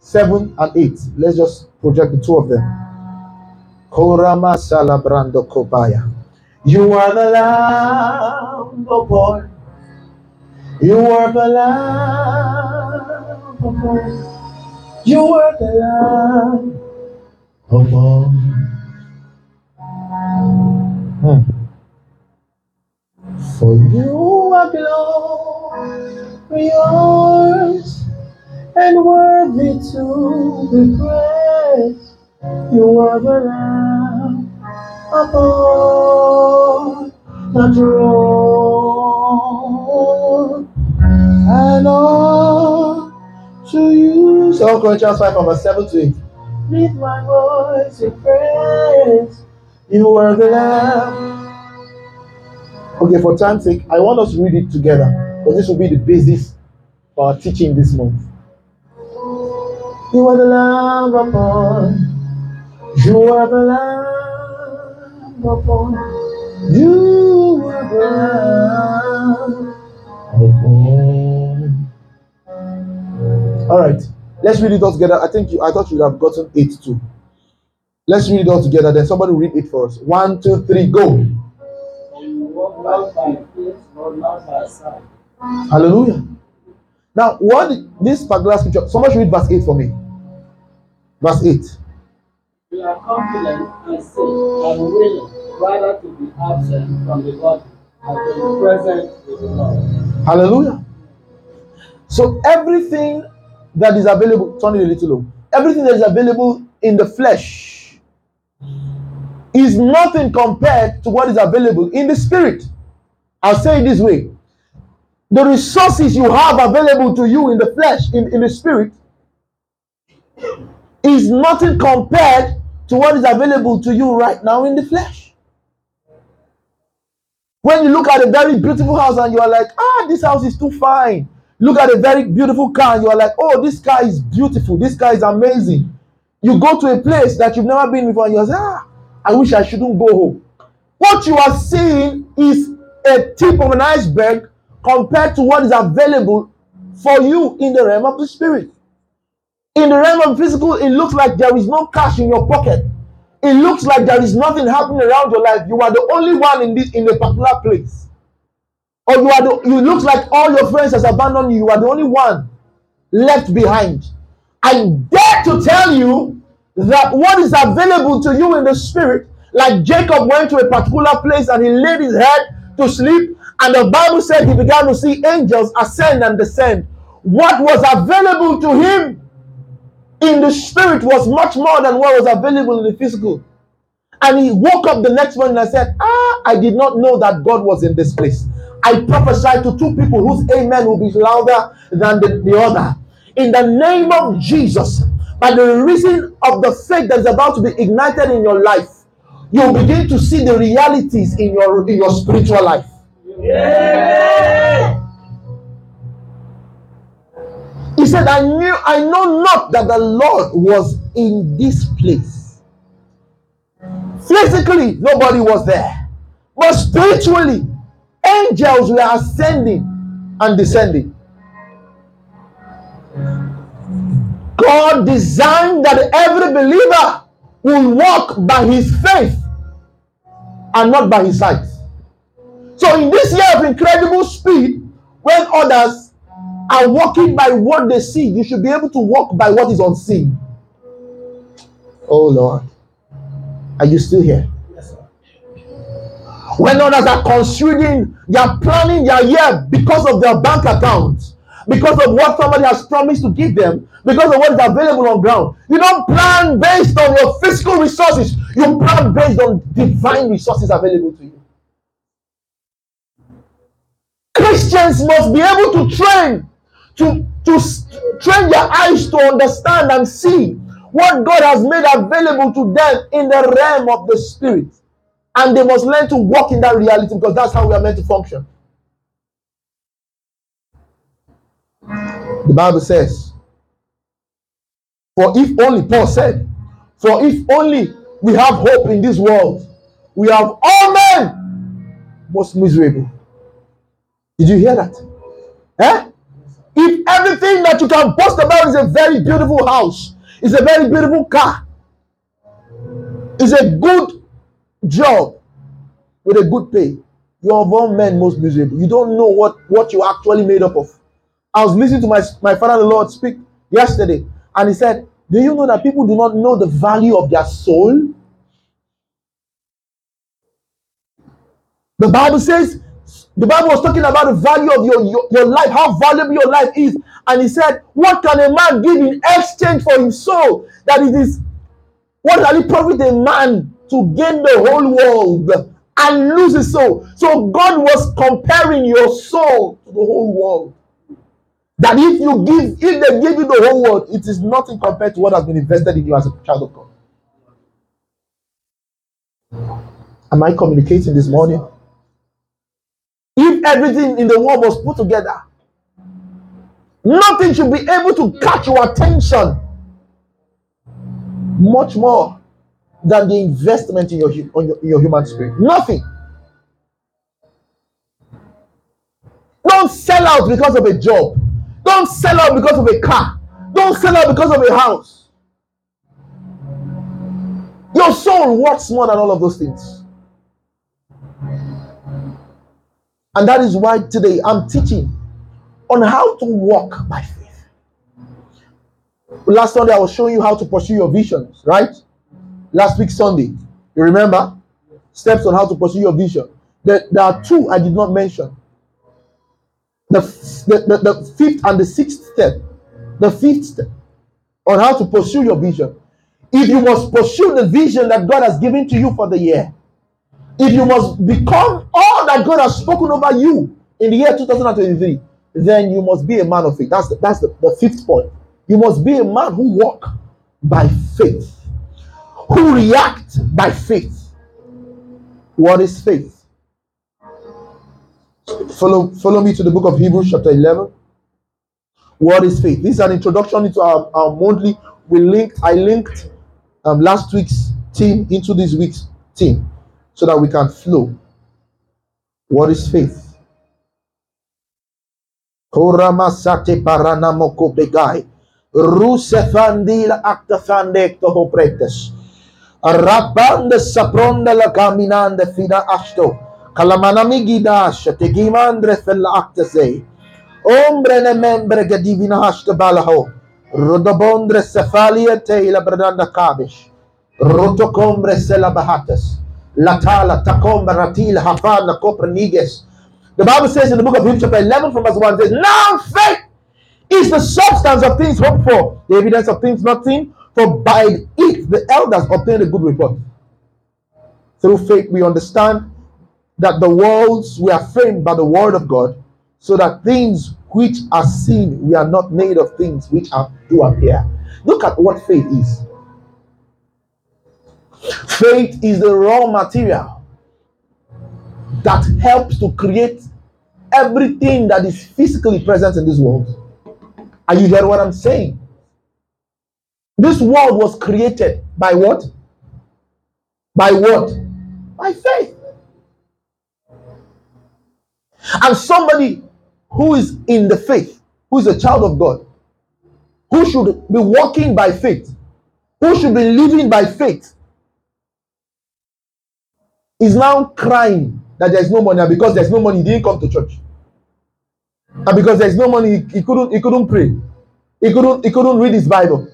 7 and 8. Let's just project the two of them. Korama Salabrando Kobaya. You are the Lamb of God. You are the Lamb of God. You are the Lamb of God. Hmm. For you are glorious and worthy to be praised. You are the Lamb upon the throne. And all to you. Oh, so Corinthians 5 from verse 7 to 8. Lift my voice in praise. You are the Lamb. Okay, for time's sake, I want us to read it together. Because this will be the basis for our teaching this month. You are the Lamb upon. You are the Lamb upon. You are the Lamb upon. All right, let's read it all together. I think you. I thought you would have gotten eight too. Let's read it all together. Then somebody read it for us. One, two, three, go. You walk not by faith, nor not by sight. Hallelujah. Now, what this particular scripture? Somebody read verse eight for me. Verse eight. We are confident and safe and willing rather to be absent from the body and to be present with the Lord. Hallelujah. So everything that is available, turn it a little low. Everything that is available in the flesh is nothing compared to what is available in the spirit. I'll say it this way. The resources you have available to you in the flesh, in, in the spirit, is nothing compared to what is available to you right now in the flesh. When you look at a very beautiful house and you are like, ah, this house is too fine. Look at a very beautiful car and you are like, oh, this car is beautiful. This car is amazing. You go to a place that you've never been before and you say, ah, I wish I shouldn't go home. What you are seeing is a tip of an iceberg compared to what is available for you in the realm of the spirit. In the realm of physical, it looks like there is no cash in your pocket. It looks like there is nothing happening around your life. You are the only one in this in a particular place. Or you are the you looks like all your friends has abandoned you. You are the only one left behind. I dare to tell you that what is available to you in the spirit, like Jacob went to a particular place and he laid his head to sleep, and the Bible said he began to see angels ascend and descend. What was available to him in the spirit was much more than what was available in the physical. And he woke up the next morning and said, Ah, I did not know that God was in this place. I prophesied to two people whose amen will be louder than the, the other. In the name of Jesus, by the reason of the faith that is about to be ignited in your life, you'll begin to see the realities in your in your spiritual life. He said, I knew, I know not that the Lord was in this place. Physically, nobody was there. But spiritually, angels were ascending and descending. God designed that every believer will walk by his faith and not by his sight. So, in this year of incredible speed, when others are walking by what they see, you should be able to walk by what is unseen. Oh Lord, are you still here? Yes, sir. when others are considering, they are planning their year because of their bank account, because of what somebody has promised to give them, because of what is available on ground. You don't plan based on your physical resources, you plan based on divine resources available to you. Christians must be able to train to, to train their eyes to understand and see what God has made available to them in the realm of the spirit. And they must learn to walk in that reality because that's how we are meant to function. The Bible says, For if only, Paul said, For if only we have hope in this world, we have all men most miserable. Did you hear that? Eh? If everything that you can boast about is a very beautiful house, is a very beautiful car, is a good job with a good pay, you're of all men most miserable. You don't know what, what you're actually made up of. I was listening to my, my father the Lord speak yesterday, and he said, Do you know that people do not know the value of their soul? The Bible says, the Bible was talking about the value of your, your, your life, how valuable your life is. And he said, What can a man give in exchange for his soul? That it is, what can it profit a man to gain the whole world and lose his soul? So God was comparing your soul to the whole world. That if you give, if they give you the whole world, it is nothing compared to what has been invested in you as a child of God. Am I communicating this morning? Everything in the world was put together, nothing should be able to catch your attention much more than the investment in your, on your, in your human spirit. Nothing. Don't sell out because of a job. Don't sell out because of a car. Don't sell out because of a house. Your soul works more than all of those things. And that is why today I'm teaching on how to walk by faith. Last Sunday I was showing you how to pursue your visions, right? Last week Sunday, you remember? Steps on how to pursue your vision. There, there are two I did not mention the, the, the, the fifth and the sixth step, the fifth step on how to pursue your vision. If you must pursue the vision that God has given to you for the year, if you must become all that God has spoken over you in the year 2023, then you must be a man of faith. That's the, that's the, the fifth point. You must be a man who walk by faith, who react by faith. What is faith? Follow, follow me to the book of Hebrews, chapter 11. What is faith? This is an introduction into our, our monthly. We linked, I linked um, last week's team into this week's team so that we can flow. What is faith? Koramasate paranamoko begai. Rusefandila actafandecto hopretes. Arrapande sapronda la caminande fina asto. Kalamanami gidasha tegimandre fella actase. Ombre ne membre che divina hashta balaho. Rodobondre cefalia te la bradanda kabish. Rotocombre se la. Latala. The Bible says in the book of Hebrews chapter 11 from verse 1 says, Now faith is the substance of things hoped for, the evidence of things not seen, for by it the elders obtained a good report. Through faith we understand that the worlds were framed by the word of God, so that things which are seen we are not made of things which are to appear. Look at what faith is. Faith is the raw material that helps to create everything that is physically present in this world. Are you hearing what I'm saying? This world was created by what? By what? By faith. And somebody who is in the faith, who is a child of God, who should be walking by faith, who should be living by faith, is now crying that there's no money because there's no money he didn't come to church. And because there's no money he, he couldn't he couldn't pray. He couldn't he couldn't read his bible.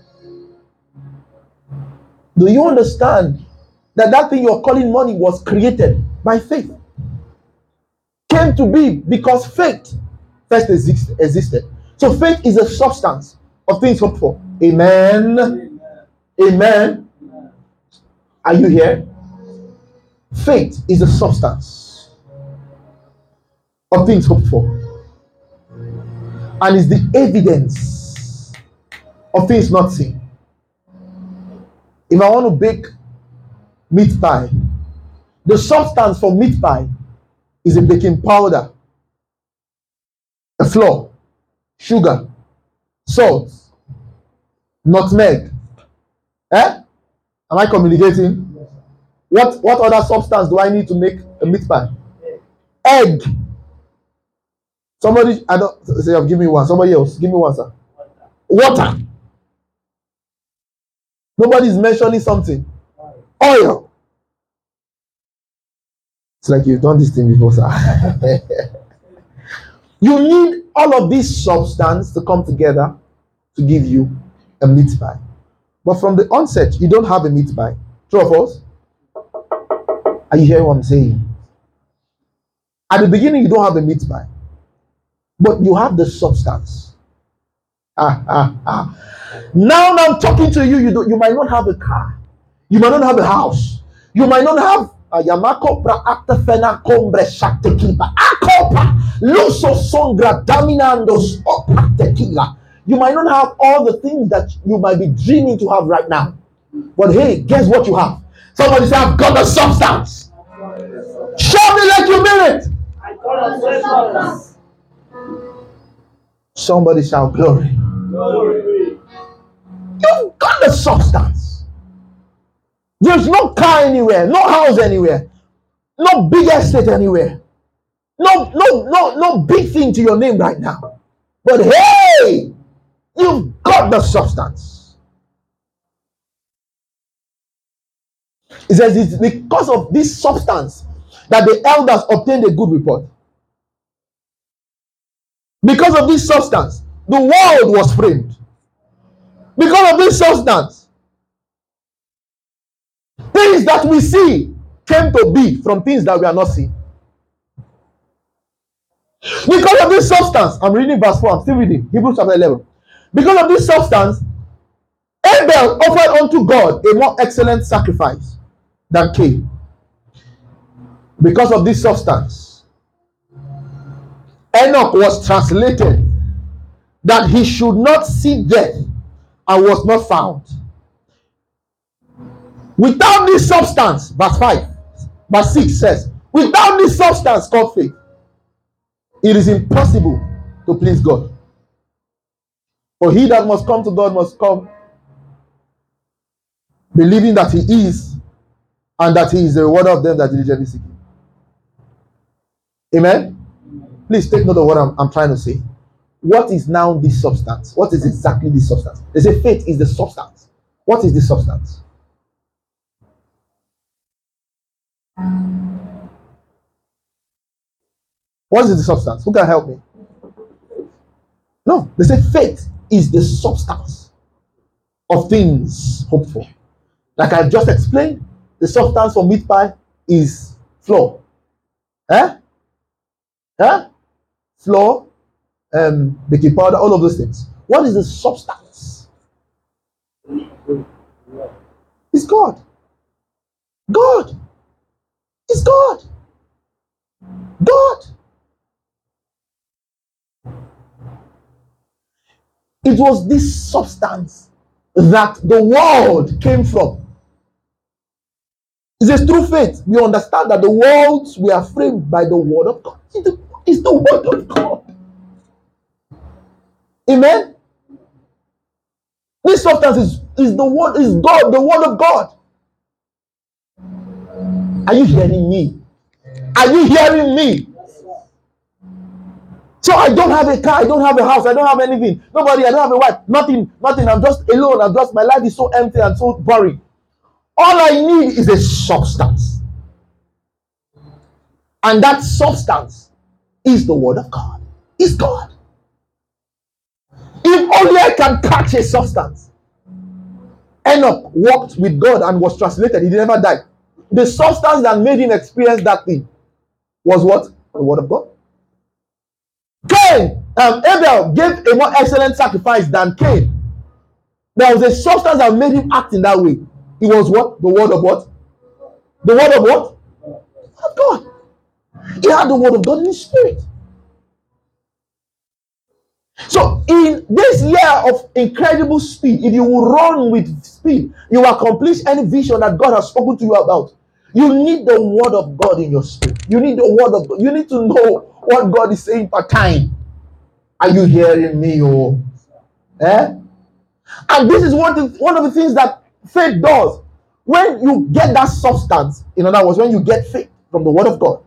Do you understand that that thing you're calling money was created by faith? Came to be because faith first exist, existed. So faith is a substance of things hoped for. Amen. Amen. Are you here faith is the substance of things hoped for and is the evidence of things not seen. If I want to bake meat pie, the substance for meat pie is a baking powder, a flour, sugar, salt, nutmeg. Eh? Am I communicating? What what other substance do I need to make a meat pie? Egg. Somebody, I don't say, give me one. Somebody else, give me one, sir. Water. Nobody's mentioning something. Oil. It's like you've done this thing before, sir. you need all of this substance to come together to give you a meat pie. But from the onset, you don't have a meat pie. True or false? Are you hearing what I'm saying? At the beginning, you don't have a meat pie, but you have the substance. Ah, ah, ah. Now, I'm talking to you. You, do, you might not have a car, you might not have a house, you might not have Ayamako pra acta fena combre shakte kipa. Akopa dominandos. You might not have all the things that you might be dreaming to have right now. But hey, guess what you have? Somebody say, I've got the substance. Show me like you mean it. Somebody shout glory. glory. You've got the substance. There's no car anywhere, no house anywhere, no big estate anywhere, no, no, no, no big thing to your name right now. But hey, you've got the substance. It says it's because of this substance that the elders obtained a good report. Because of this substance, the world was framed. Because of this substance, things that we see came to be from things that we are not seeing. Because of this substance, I'm reading verse 4, I'm still reading Hebrews chapter 11. Because of this substance, Abel offered unto God a more excellent sacrifice than Cain. Because of this substance, Enoch was translated that he should not see death and was not found. Without this substance, verse 5, verse 6 says, without this substance called faith, it is impossible to please God. For he that must come to God must come believing that he is and that he is the rewarder of them that diligently seek him. Amen. Please take note of what I'm, I'm trying to say. What is now this substance? What is exactly this substance? They say faith is the substance. What is this substance? What is the substance? Who can help me? No, they say faith is the substance of things hoped for. Like I've just explained, the substance for meat pie is flour. Eh? Huh? Flour, um, baking powder, all of those things. What is the substance? It's God. God. It's God. God. It was this substance that the world came from. It says through faith, we understand that the worlds were framed by the word of God. It's it's the word of God. Amen. This substance is, is the word, is God, the word of God. Are you hearing me? Are you hearing me? So I don't have a car, I don't have a house, I don't have anything. Nobody, I don't have a wife, nothing, nothing. I'm just alone. I'm just my life is so empty and so boring. All I need is a substance. And that substance is the word of God. Is God. If only I can catch a substance. Enoch walked with God and was translated. He never died. The substance that made him experience that thing was what? The word of God. Cain, um, Abel gave a more excellent sacrifice than Cain. There was a substance that made him act in that way. It was what? The word of what? The word of what? Of God. He had the word of God in his spirit. So, in this year of incredible speed, if you will run with speed, you will accomplish any vision that God has spoken to you about. You need the word of God in your spirit. You need the word of God. You need to know what God is saying per time. Are you hearing me? Oh, eh? And this is one, one of the things that faith does. When you get that substance, in other words, when you get faith from the word of God,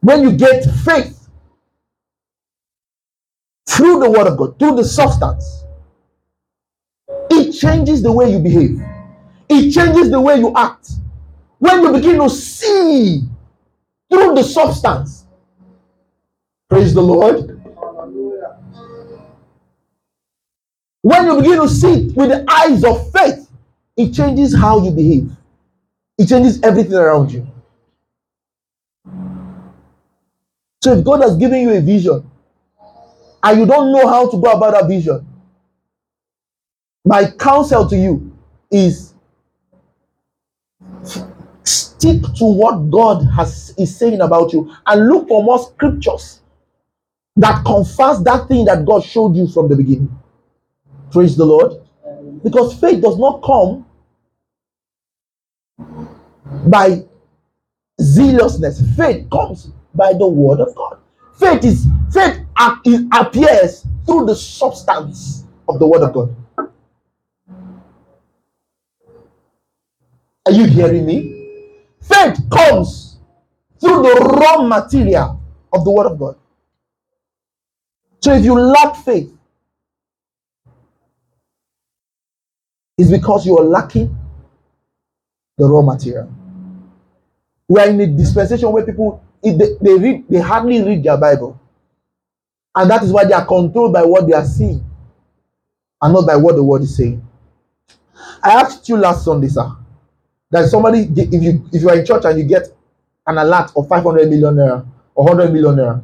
When you get faith through the word of God, through the substance, it changes the way you behave. It changes the way you act. When you begin to see through the substance, praise the Lord. When you begin to see it with the eyes of faith, it changes how you behave. It changes everything around you. So if God has given you a vision and you don't know how to go about that vision, my counsel to you is stick to what God has is saying about you and look for more scriptures that confirms that thing that God showed you from the beginning. Praise the Lord. Because faith does not come by zealousness. Faith comes by the word of God. Faith is faith is- appears through the substance of the word of God. Are you hearing me? Faith comes through the raw material of the word of God. So if you lack faith, it's because you are lacking the raw material. We are in a dispensation where people if they, they read they hardly read their Bible, and that is why they are controlled by what they are seeing and not by what the word is saying. I asked you last Sunday, sir, that somebody if you if you are in church and you get an alert of 500 million naira or 100 million naira,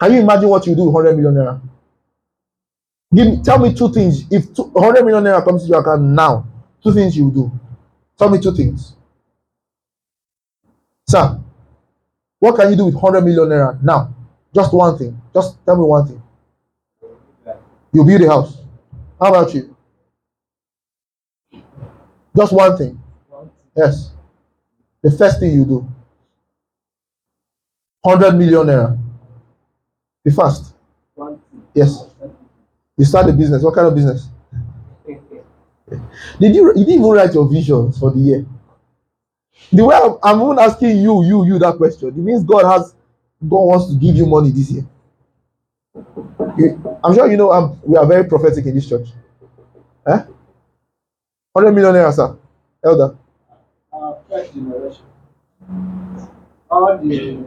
can you imagine what you do with 100 million naira? Give me, tell me two things. If two, 100 million naira comes to your account now, two things you do. Tell me two things, sir. What can you do with 100 million naira now? Just one thing. Just tell me one thing. You build a house. How about you? Just one thing. Yes. The first thing you do. 100 million naira. Be fast. Yes. You start a business. What kind of business? Did you you didn't even write your visions for the year? The way I'm, I'm even asking you, you, you that question, it means God has God wants to give you money this year. You- I'm sure you know um, we are very prophetic in this church. Eh? 100 million naira, sir. Elder. First generation. All the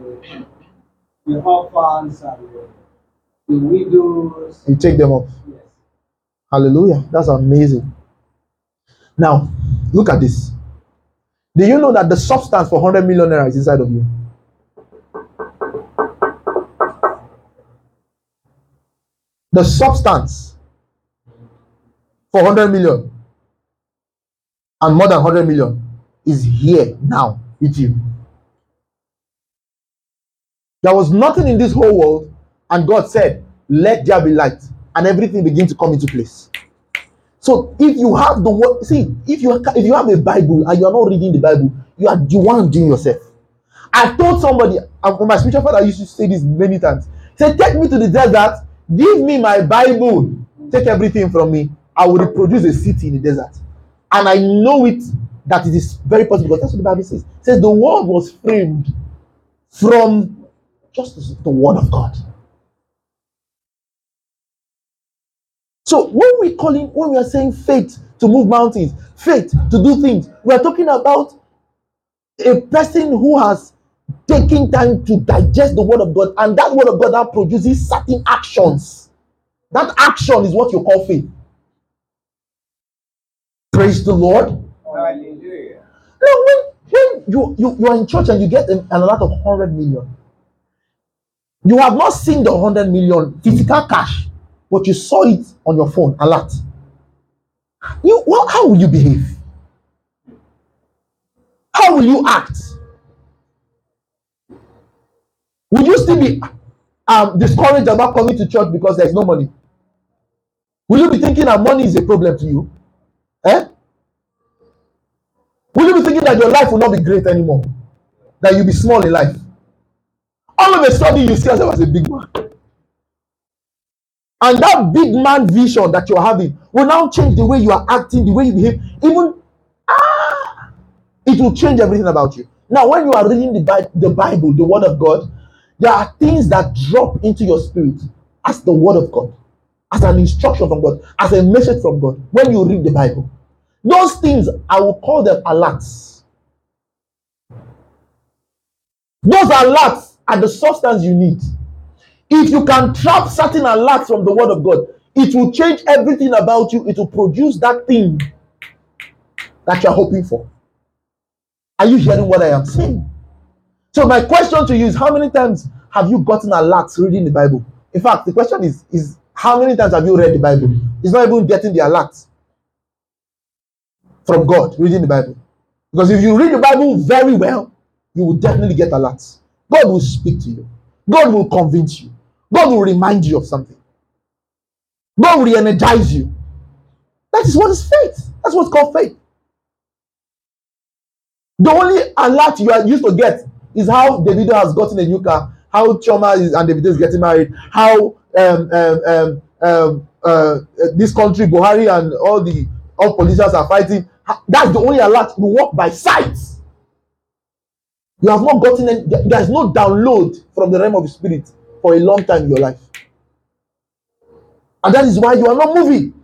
the orphans and the, the widows. You take them up. Yes. Hallelujah. That's amazing. Now, look at this. Do you know that the substance for 100 million naira is inside of you? The substance for 100 million and more than 100 million is here now with you. There was nothing in this whole world, and God said, Let there be light, and everything began to come into place. So if you have the word, see, if you if you have a Bible and you are not reading the Bible, you are the one doing yourself. I told somebody, and my spiritual father used to say this many times. He said, Take me to the desert, give me my Bible, take everything from me. I will reproduce a city in the desert. And I know it that it is very possible because that's what the Bible says. It says the world was framed from just the word of God. So when we calling, when we are saying faith to move mountains, faith to do things, we are talking about a person who has taken time to digest the word of God, and that word of God now produces certain actions. That action is what you call faith. Praise the Lord. Hallelujah. Now, when, when you, you, you are in church and you get an, an alert of 100 million, you have not seen the 100 million physical cash, but you saw it on your phone, alert. You, well, how will you behave? How will you act? Will you still be um, discouraged about coming to church because there's no money? Will you be thinking that money is a problem to you? Eh? Will you be thinking that your life will not be great anymore? That you'll be small in life? All of a sudden, you see yourself as a big man. And that big man vision that you're having will now change the way you are acting, the way you behave. Even ah, it will change everything about you. Now, when you are reading the, Bi- the Bible, the Word of God, there are things that drop into your spirit as the Word of God, as an instruction from God, as a message from God. When you read the Bible, those things I will call them alerts. Those alerts are the substance you need. If you can trap certain alerts from the Word of God, it will change everything about you. It will produce that thing that you're hoping for. Are you hearing what I am saying? So my question to you is how many times have you gotten alerts reading the Bible? In fact, the question is is how many times have you read the Bible? It's not even getting the alerts from God reading the Bible. Because if you read the Bible very well, you will definitely get alerts. God will speak to you. God will convince you. God will remind you of something. God will re-energize you. That is what is faith. That's what's called faith. The only alert you are used to get is how Davido has gotten a new car, how Chioma is and Davido is getting married, how um, um, um, um, uh, this country, Buhari and all the all politicians are fighting. That's the only alert. You walk by sight. You have not gotten any, there is no download from the realm of the spirit for a long time in your life. And that is why you are not moving.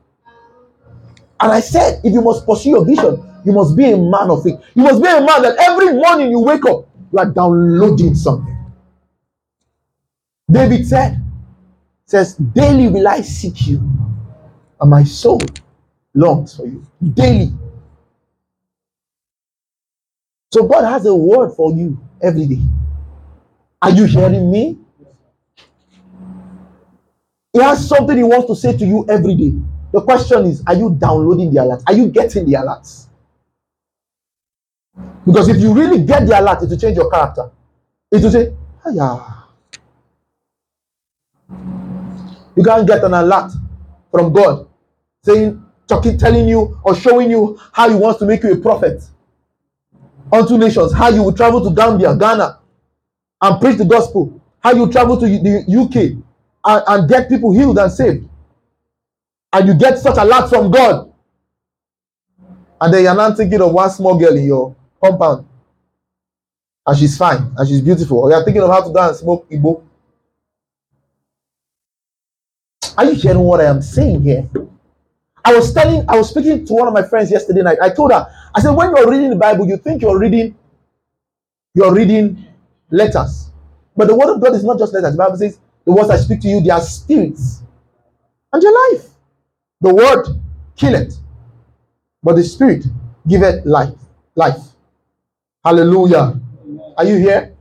And I said, if you must pursue your vision, you must be a man of faith. You must be a man that every morning you wake up, you are downloading something. David said, says, Daily will I seek you, and my soul longs for you. Daily. So God has a word for you every day. Are you hearing me? He has something he wants to say to you every day. The question is, are you downloading the alerts? Are you getting the alerts? Because if you really get the alert, it will change your character. It will say, oh, yeah. You can't get an alert from God saying, talking, telling you, or showing you how He wants to make you a prophet unto nations, how you will travel to Gambia, Ghana, and preach the gospel, how you travel to the UK and, and get people healed and saved. And you get such a lot from God. And then you're not thinking of one small girl in your compound. And she's fine and she's beautiful. Or you're thinking of how to go and smoke Igbo. Are you hearing what I am saying here? I was telling, I was speaking to one of my friends yesterday night. I told her, I said, when you're reading the Bible, you think you're reading, you're reading letters. But the word of God is not just letters. The Bible says, the words I speak to you, they are spirits and your life. The word kill it, but the spirit give it life. Life. Hallelujah. Are you here?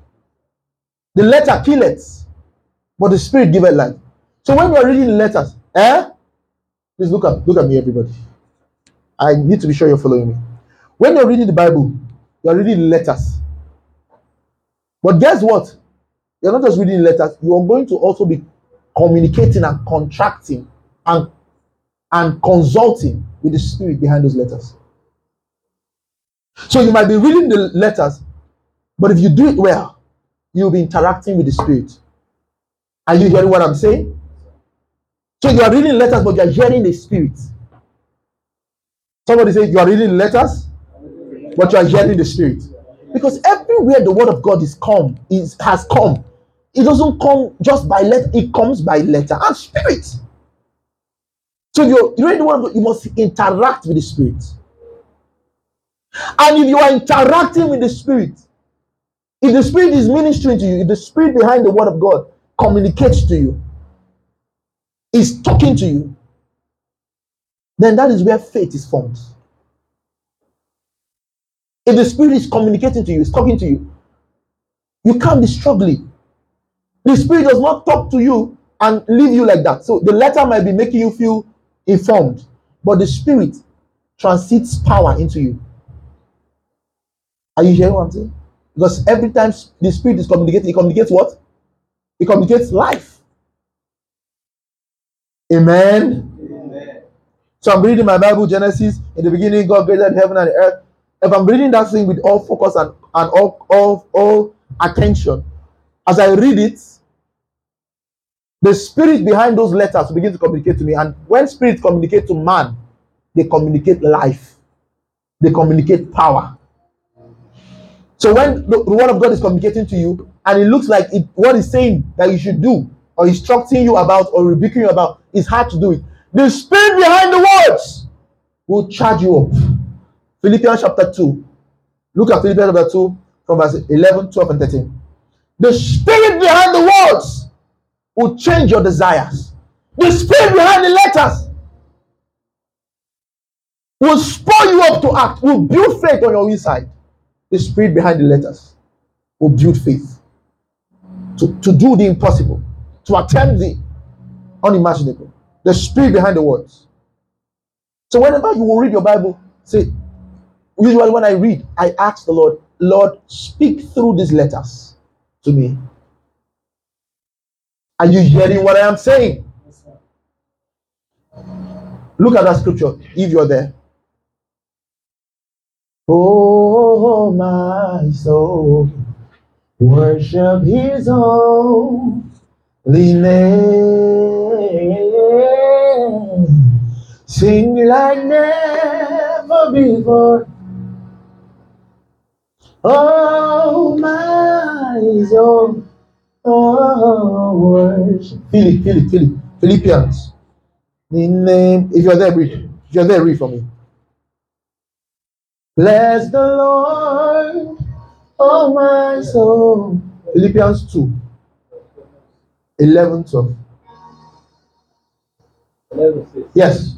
The letter kill it, but the spirit give it life. So when you're reading letters, eh? Please look at look at me, everybody. I need to be sure you're following me. When you're reading the Bible, you're reading letters. But guess what? You're not just reading letters, you are going to also be communicating and contracting and, and consulting with the spirit behind those letters. So you might be reading the letters, but if you do it well, you'll be interacting with the spirit. Are you hearing what I'm saying? So you are reading letters, but you are hearing the spirit. Somebody say you are reading letters, but you are hearing the spirit. Because everywhere the word of God is come, is has come, it doesn't come just by letter, it comes by letter and spirit. So reading the word you must interact with the spirit. And if you are interacting with the spirit, if the spirit is ministering to you, if the spirit behind the word of God communicates to you, is talking to you, then that is where faith is formed. If the spirit is communicating to you, is talking to you, you can't be struggling. The spirit does not talk to you and leave you like that. So the letter might be making you feel informed, but the spirit transits power into you. Are you hearing what I'm saying? Because every time the spirit is communicating, it communicates what? It communicates life. Amen. Amen. So I'm reading my Bible, Genesis. In the beginning, God created heaven and earth. If I'm reading that thing with all focus and, and all, all, all attention, as I read it, the spirit behind those letters begin to communicate to me. And when spirits communicate to man, they communicate life, they communicate power. So when the, the word of God is communicating to you, and it looks like it, what he's saying that you should do, or instructing you about, or rebuking you about, is hard to do it. The spirit behind the words will charge you up. Philippians chapter 2. Look at Philippians chapter 2 from verse 11, 12, and 13. The spirit behind the words will change your desires. The spirit behind the letters will spur you up to act, will build faith on your inside. The spirit behind the letters will build faith to, to do the impossible, to attempt the unimaginable. The spirit behind the words. So whenever you will read your Bible, say, usually when I read, I ask the Lord, Lord, speak through these letters to me. Are you hearing what I am saying? Look at that scripture if you're there. Oh, my soul, worship his holy name. Sing like never before. Oh, my soul, worship. Feel it, feel it, feel it. Philippians. The name, if you're there, read. If you're there, read for me. Bless the Lord, oh my soul. Philippians 2 11 12. Eleven six. Yes.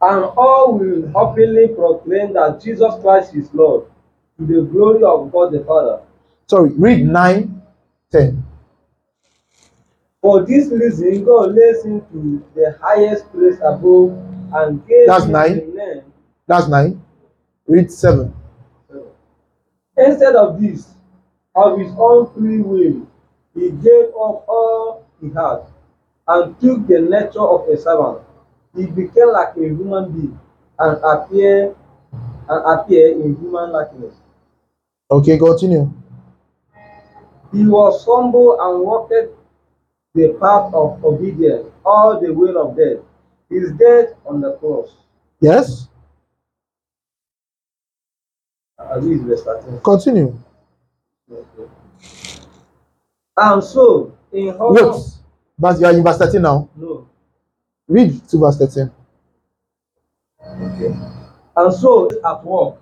And all will openly proclaim that Jesus Christ is Lord, to the glory of God the Father. Sorry, read 9 10. For this reason, God raised him to the highest place above and gave That's him nine. a name. That's 9. Read 7. Instead of this, of his own free will, he gave up all he had and took the nature of a servant. He became like a human being and appeared and appeared in human likeness. Okay, continue. He was humble and walked the path of obedience all the way of death. His death on the cross. Yes? This is verse 13. Continue. And so, in honor, Wait. But you are in verse 13 now. no, Read to verse 13. okay. And so, at work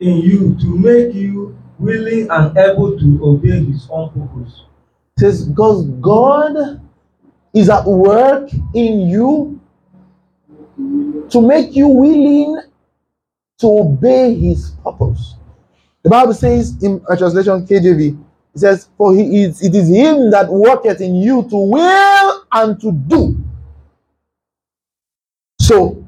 in you to make you willing and able to obey His own purpose. It says, because God is at work in you to make you willing to obey his purpose. The Bible says in a translation KJV, it says, For he is it is him that worketh in you to will and to do. So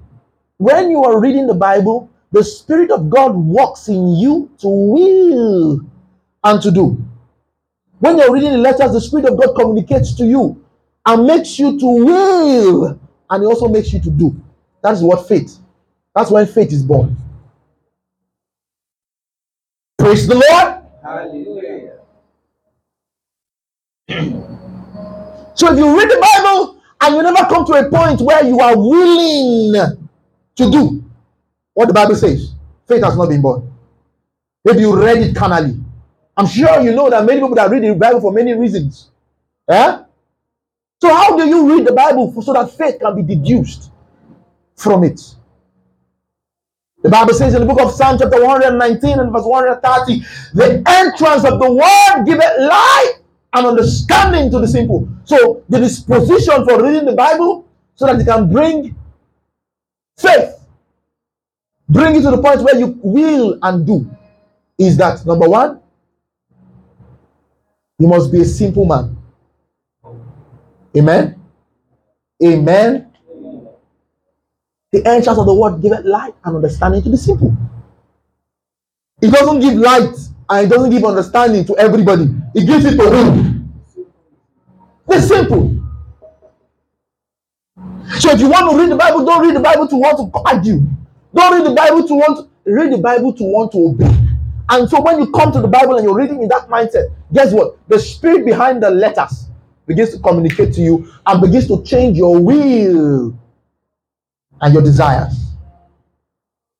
when you are reading the Bible, the Spirit of God works in you to will and to do. When you're reading the letters, the Spirit of God communicates to you and makes you to will, and it also makes you to do. That's what faith. That's when faith is born. Praise the Lord. Hallelujah. So if you read the Bible and you never come to a point where you are willing to do what the Bible says, faith has not been born. Maybe you read it carnally. I'm sure you know that many people that read the Bible for many reasons. Yeah? So how do you read the Bible so that faith can be deduced from it? The Bible says in the book of Psalm chapter 119 and verse 130, the entrance of the word giveth light and understanding to the simple. So the disposition for reading the Bible so that it can bring bring you to the point where you will and do, is that number one, you must be a simple man. Amen. Amen. The entrance of the word giveth light and understanding to the simple. It doesn't give light and it doesn't give understanding to everybody. It gives it to whom? The simple. So if you want to read the Bible, don't read the Bible to want to argue. Don't read the Bible to want read the Bible to want to obey. And so when you come to the Bible and you're reading in that mindset, guess what? The spirit behind the letters begins to communicate to you and begins to change your will and your desires.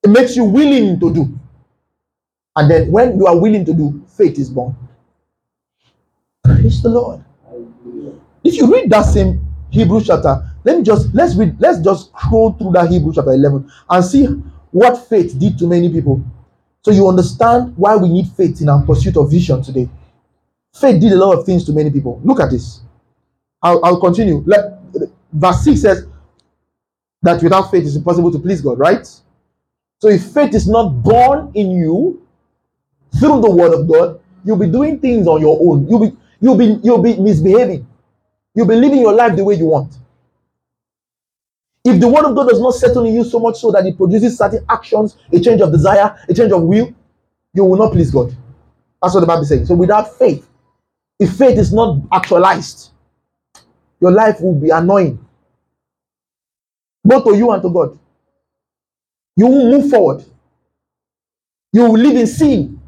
It makes you willing to do. And then when you are willing to do, faith is born. Praise the Lord. If you read that same Hebrew chapter, let me just let's read, let's just scroll through that Hebrew chapter 11 and see what faith did to many people. So you understand why we need faith in our pursuit of vision today. Faith did a lot of things to many people. Look at this. I'll, I'll continue. Let, verse 6 says that without faith it's impossible to please God, right? So if faith is not born in you through the word of God, you'll be doing things on your own. You'll be you'll be you'll be misbehaving. You'll be living your life the way you want. If the word of God does not settle in you so much so that it produces certain actions, a change of desire, a change of will, you will not please God. That's what the Bible saying. So without faith, if faith is not actualized, your life will be annoying. Both to you and to God. You will move forward. You will live in sin.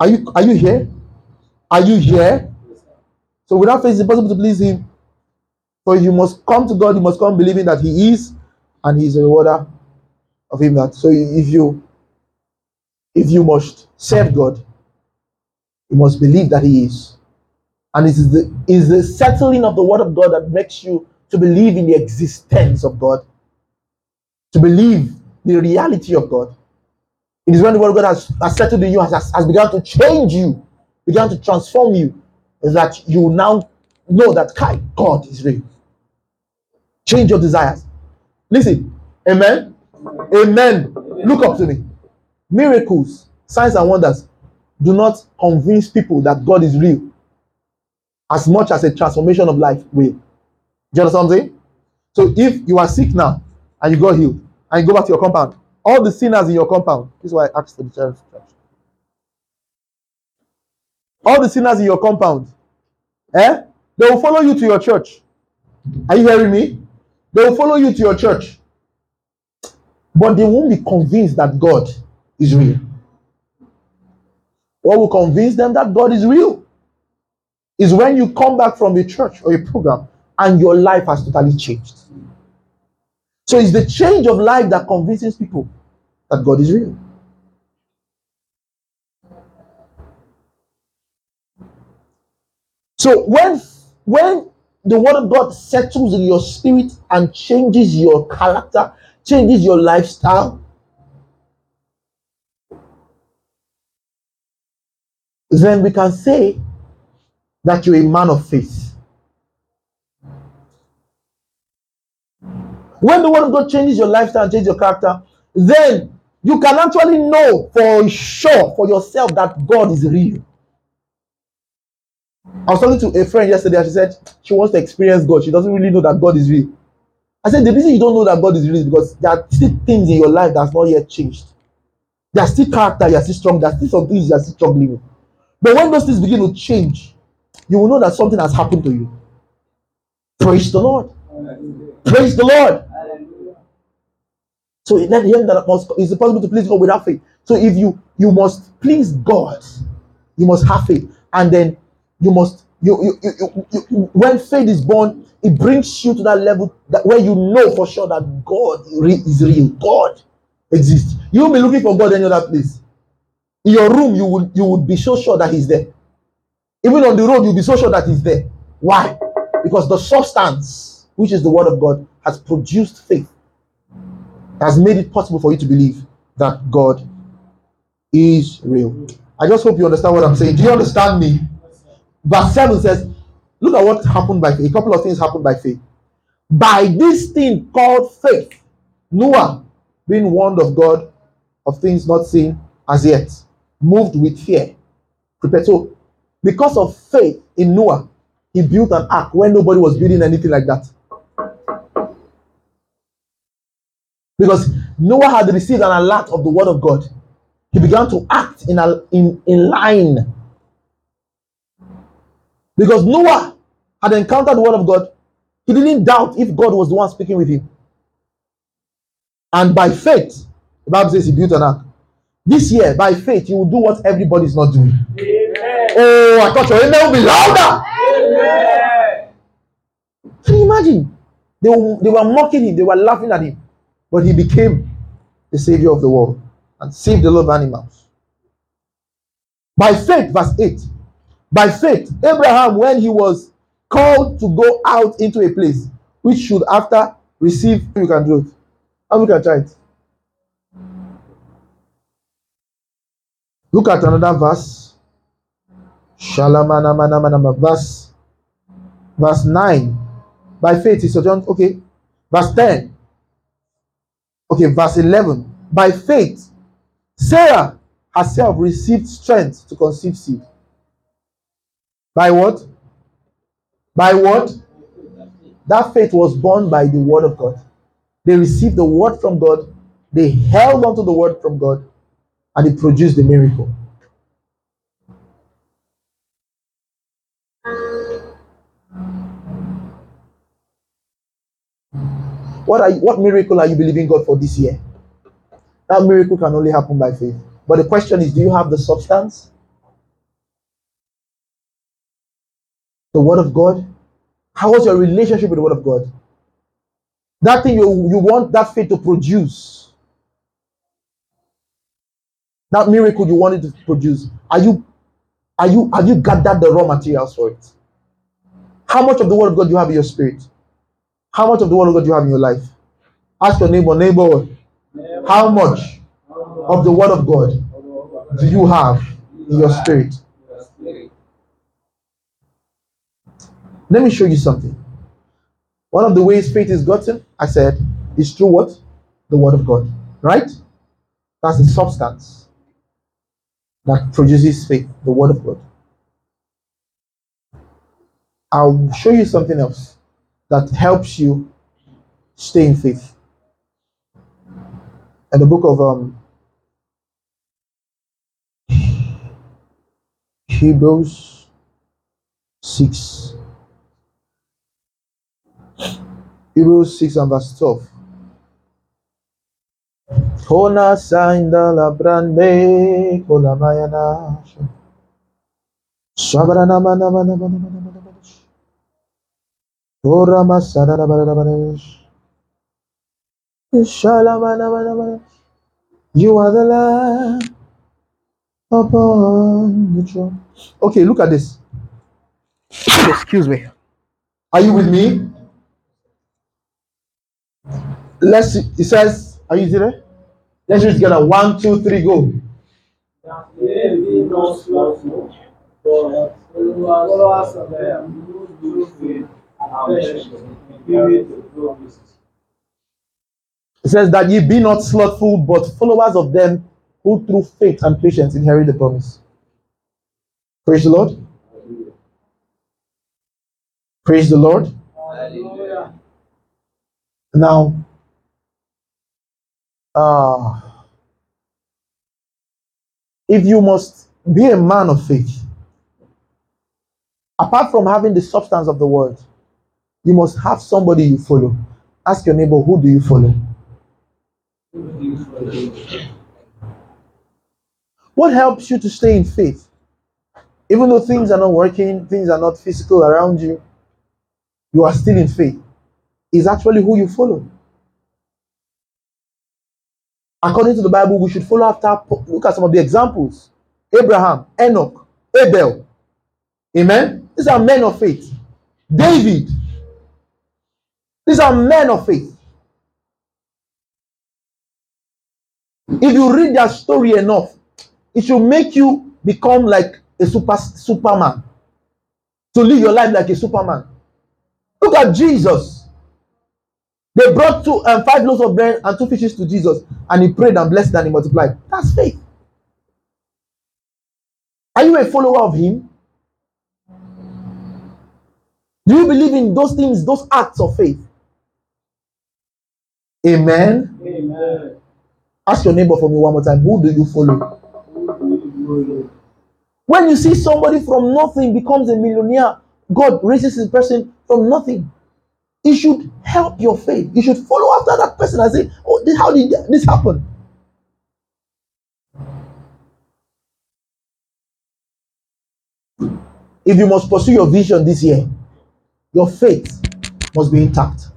Are you are you here? Are you here? So without faith, it's impossible to please Him. For you must come to God, you must come believing that He is, and He is a rewarder of Him that. So if you if you must serve God, you must believe that He is. And it is the is the settling of the word of God that makes you to believe in the existence of God, to believe the reality of God. It is when the word of God has, has settled in you, has, has begun to change you, began to transform you, that you now know that God is real. Change your desires. Listen, amen. Amen. Look up to me. Miracles, signs, and wonders do not convince people that God is real as much as a transformation of life will. Do you understand saying? So if you are sick now and you got healed and you go back to your compound, all the sinners in your compound, this is why I asked for the church. All the sinners in your compound, eh? They will follow you to your church. Are you hearing me? They will follow you to your church. But they won't be convinced that God is real. What will convince them that God is real is when you come back from a church or a program and your life has totally changed. So it's the change of life that convinces people that God is real. So when when the word of God settles in your spirit and changes your character, changes your lifestyle, then we can say that you're a man of faith. When the word of God changes your lifestyle and changes your character, then you can actually know for sure for yourself that God is real. I was talking to a friend yesterday and she said she wants to experience God. She doesn't really know that God is real. I said, the reason you don't know that God is real is because there are still things in your life that's not yet changed. There are still character, you are still strong, there are still some things you are still struggling with. But when those things begin to change, you will know that something has happened to you. Praise the Lord. Praise the Lord. So let him that must it's possible to please God without faith. So if you you must please God, you must have faith, and then you must you, you, you, you, you when faith is born, it brings you to that level that where you know for sure that God is real. God exists. You will be looking for God any other place. In your room, you would you would be so sure that He's there. Even on the road, you'll be so sure that He's there. Why? Because the substance, which is the Word of God, has produced faith, has made it possible for you to believe that God is real. I just hope you understand what I'm saying. Do you understand me? Verse 7 says, Look at what happened by faith. A couple of things happened by faith. By this thing called faith, Noah, being warned of God of things not seen as yet, moved with fear. Prepared. So, because of faith in Noah, he built an ark when nobody was building anything like that. Because Noah had received an alert of the word of God. He began to act in, a, in, in line because Noah had encountered the word of God. He didn't doubt if God was the one speaking with him. And by faith, the Bible says he built an ark. This year, by faith, you will do what everybody's not doing. Amen. Oh, I thought your amen will be louder. Amen. Can you imagine? They were, they were mocking him, they were laughing at him, but he became the savior of the world and saved a lot of animals. By faith, verse 8. By faith, Abraham, when he was called to go out into a place which should after receive, you can do it. And we can try it. Look at another verse. Shalamanamanamanaman. Verse, verse 9. By faith, is John. Okay. Verse 10. Okay, verse 11. By faith, Sarah herself received strength to conceive seed. By what? By what? That faith was born by the word of God. They received the word from God, they held on to the word from God, and it produced the miracle. What are you, what miracle are you believing God for this year? That miracle can only happen by faith. But the question is, do you have the substance? The word of God? How was your relationship with the word of God? That thing you, you want that faith to produce. That miracle you wanted to produce. Are you are you have you gathered the raw materials for it? How much of the word of God do you have in your spirit? How much of the word of God do you have in your life? Ask your neighbor, neighbor, how much of the word of God do you have in your spirit? Let me show you something. One of the ways faith is gotten, I said, is through what? The word of God. Right? That's the substance that produces faith, the word of God. I'll show you something else that helps you stay in faith. In the book of um, Hebrews 6. Hebrews 6 and verse 12. Hona sainda la brande kola mayana. Shabarana mana mana mana mana mana mana. Ora masana na mana mana. Shalamana mana mana. You are the Lamb upon the throne. Okay, look at this. Excuse me. Are you with me? Let's see. It says, Are you there? Let's read together. One, two, three, go. They be not slothful, but followers of them who do faith and patience, giving the promises. It says that ye be not slothful, but followers of them who through faith and patience inherit the promise. Praise the Lord. Praise the Lord. Hallelujah. Now, uh, if you must be a man of faith, apart from having the substance of the word, you must have somebody you follow. Ask your neighbor, who do you follow? What helps you to stay in faith? Even though things are not working, things are not physical around you, you are still in faith. Is actually who you follow. According to the Bible, we should follow after. Look at some of the examples Abraham, Enoch, Abel. Amen. These are men of faith. David. These are men of faith. If you read their story enough, it should make you become like a super superman. To live your life like a superman. Look at Jesus. They brought two and um, five loaves of bread and two fishes to Jesus, and he prayed and blessed and he multiplied. That's faith. Are you a follower of him? Do you believe in those things, those acts of faith? Amen. Amen. Ask your neighbor for me one more time. Who do you follow? When you see somebody from nothing becomes a millionaire, God raises his person from nothing. It should help your faith. You should follow after that person and say, Oh, this, how did this happen? If you must pursue your vision this year, your faith must be intact.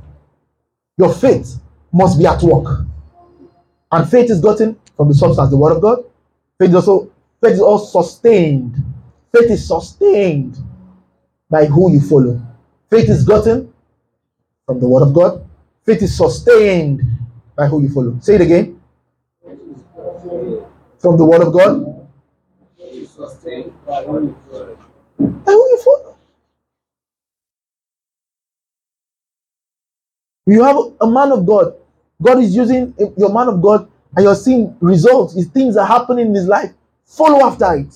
Your faith must be at work. And faith is gotten from the substance, the word of God. Faith is also faith is also sustained. Faith is sustained by who you follow. Faith is gotten from the word of God. Faith is sustained by who you follow. Say it again. From the word of God. By who you follow. You have a man of God. God is using your man of God, and you're seeing results. His things are happening in his life. Follow after it.